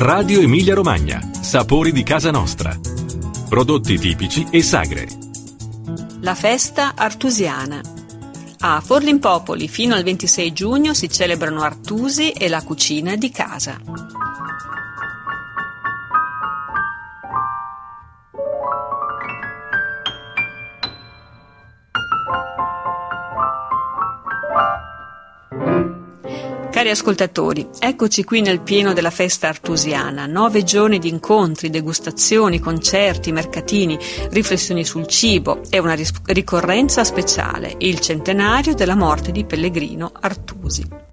Radio Emilia Romagna. Sapori di casa nostra. Prodotti tipici e sagre. La festa artusiana. A Forlimpopoli fino al 26 giugno si celebrano Artusi e la cucina di casa. Cari ascoltatori, eccoci qui nel pieno della festa artusiana, nove giorni di incontri, degustazioni, concerti, mercatini, riflessioni sul cibo e una ricorrenza speciale, il centenario della morte di Pellegrino Artusi.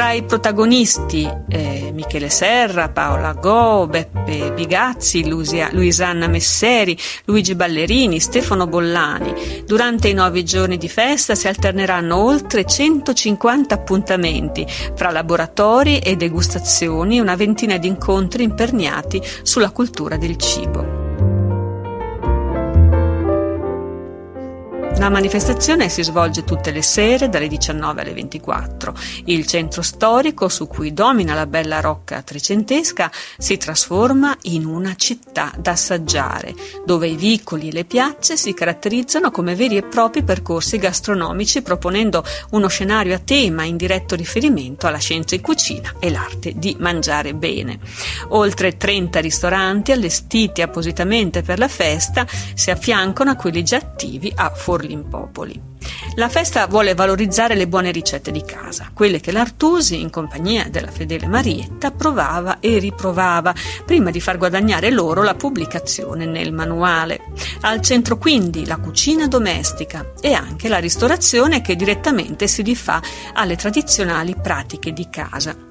Tra i protagonisti eh, Michele Serra, Paola Go, Beppe Bigazzi, Luisia, Luisanna Messeri, Luigi Ballerini, Stefano Bollani. Durante i nove giorni di festa si alterneranno oltre 150 appuntamenti fra laboratori e degustazioni una ventina di incontri imperniati sulla cultura del cibo. La manifestazione si svolge tutte le sere dalle 19 alle 24. Il centro storico su cui domina la bella rocca trecentesca si trasforma in una città da assaggiare, dove i vicoli e le piazze si caratterizzano come veri e propri percorsi gastronomici proponendo uno scenario a tema in diretto riferimento alla scienza in cucina e l'arte di mangiare bene. Oltre 30 ristoranti allestiti appositamente per la festa si affiancano a quelli già attivi a Forlì Popoli. La festa vuole valorizzare le buone ricette di casa, quelle che l'Artusi, in compagnia della fedele Marietta, provava e riprovava prima di far guadagnare loro la pubblicazione nel manuale. Al centro quindi la cucina domestica e anche la ristorazione che direttamente si rifà alle tradizionali pratiche di casa.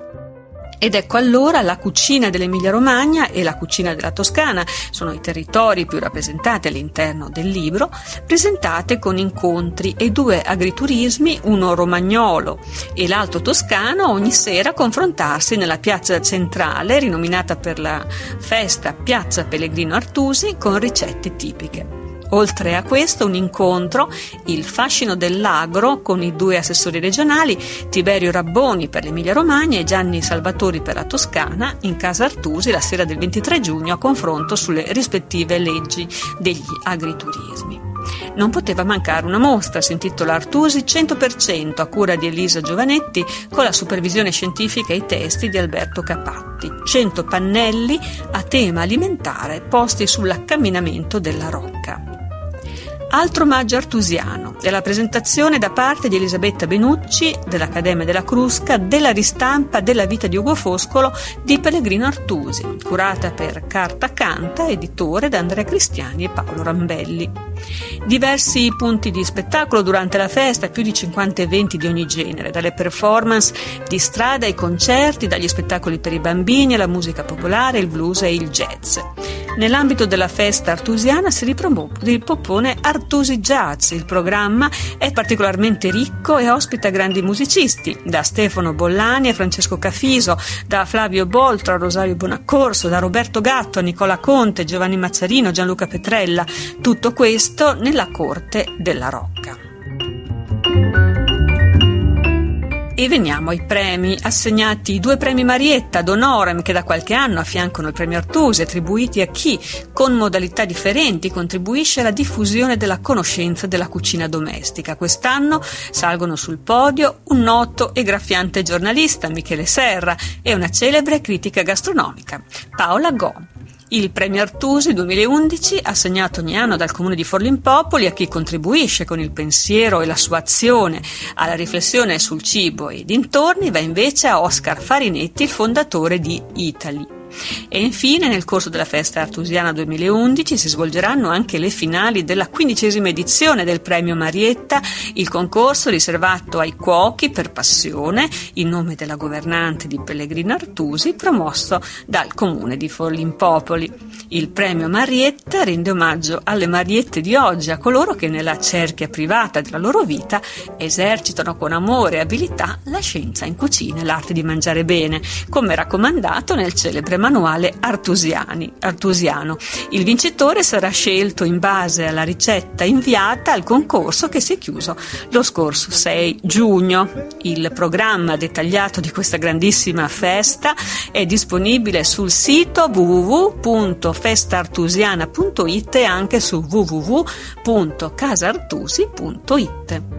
Ed ecco allora la cucina dell'Emilia-Romagna e la cucina della Toscana, sono i territori più rappresentati all'interno del libro, presentate con incontri e due agriturismi, uno romagnolo e l'altro toscano, ogni sera confrontarsi nella piazza centrale, rinominata per la festa Piazza Pellegrino Artusi, con ricette tipiche. Oltre a questo un incontro, il fascino dell'agro con i due assessori regionali, Tiberio Rabboni per l'Emilia Romagna e Gianni Salvatori per la Toscana, in casa Artusi la sera del 23 giugno a confronto sulle rispettive leggi degli agriturismi. Non poteva mancare una mostra, si intitola Artusi 100% a cura di Elisa Giovanetti con la supervisione scientifica e i testi di Alberto Capatti. 100 pannelli a tema alimentare posti sull'accamminamento della rocca. Altro omaggio artusiano è la presentazione da parte di Elisabetta Benucci dell'Accademia della Crusca della ristampa della vita di Ugo Foscolo di Pellegrino Artusi, curata per Carta Canta, editore da Andrea Cristiani e Paolo Rambelli. Diversi punti di spettacolo durante la festa, più di 50 eventi di ogni genere, dalle performance di strada ai concerti, dagli spettacoli per i bambini alla musica popolare, il blues e il jazz. Nell'ambito della festa artusiana si ripropone Artusi Jazz. Il programma è particolarmente ricco e ospita grandi musicisti, da Stefano Bollani a Francesco Cafiso, da Flavio Boltro a Rosario Bonaccorso, da Roberto Gatto a Nicola Conte, Giovanni Mazzarino, Gianluca Petrella. Tutto questo nella corte della Rocca. E veniamo ai premi assegnati due premi Marietta d'Onorem che da qualche anno affiancano il premio Artusi, attribuiti a chi, con modalità differenti, contribuisce alla diffusione della conoscenza della cucina domestica. Quest'anno salgono sul podio un noto e graffiante giornalista, Michele Serra, e una celebre critica gastronomica, Paola Go. Il premio Artusi 2011, assegnato ogni anno dal comune di Forlimpopoli a chi contribuisce con il pensiero e la sua azione alla riflessione sul cibo e dintorni, va invece a Oscar Farinetti, il fondatore di Italy. E infine nel corso della festa artusiana 2011 si svolgeranno anche le finali della quindicesima edizione del premio Marietta, il concorso riservato ai cuochi per passione, in nome della governante di Pellegrino Artusi, promosso dal comune di Forlimpopoli. Il premio Marietta rende omaggio alle Mariette di oggi, a coloro che nella cerchia privata della loro vita esercitano con amore e abilità la scienza in cucina e l'arte di mangiare bene, come raccomandato nel celebre manuale Artusiani, Artusiano. Il vincitore sarà scelto in base alla ricetta inviata al concorso che si è chiuso lo scorso 6 giugno. Il programma dettagliato di questa grandissima festa è disponibile sul sito www.festartusiana.it e anche su www.casartusi.it.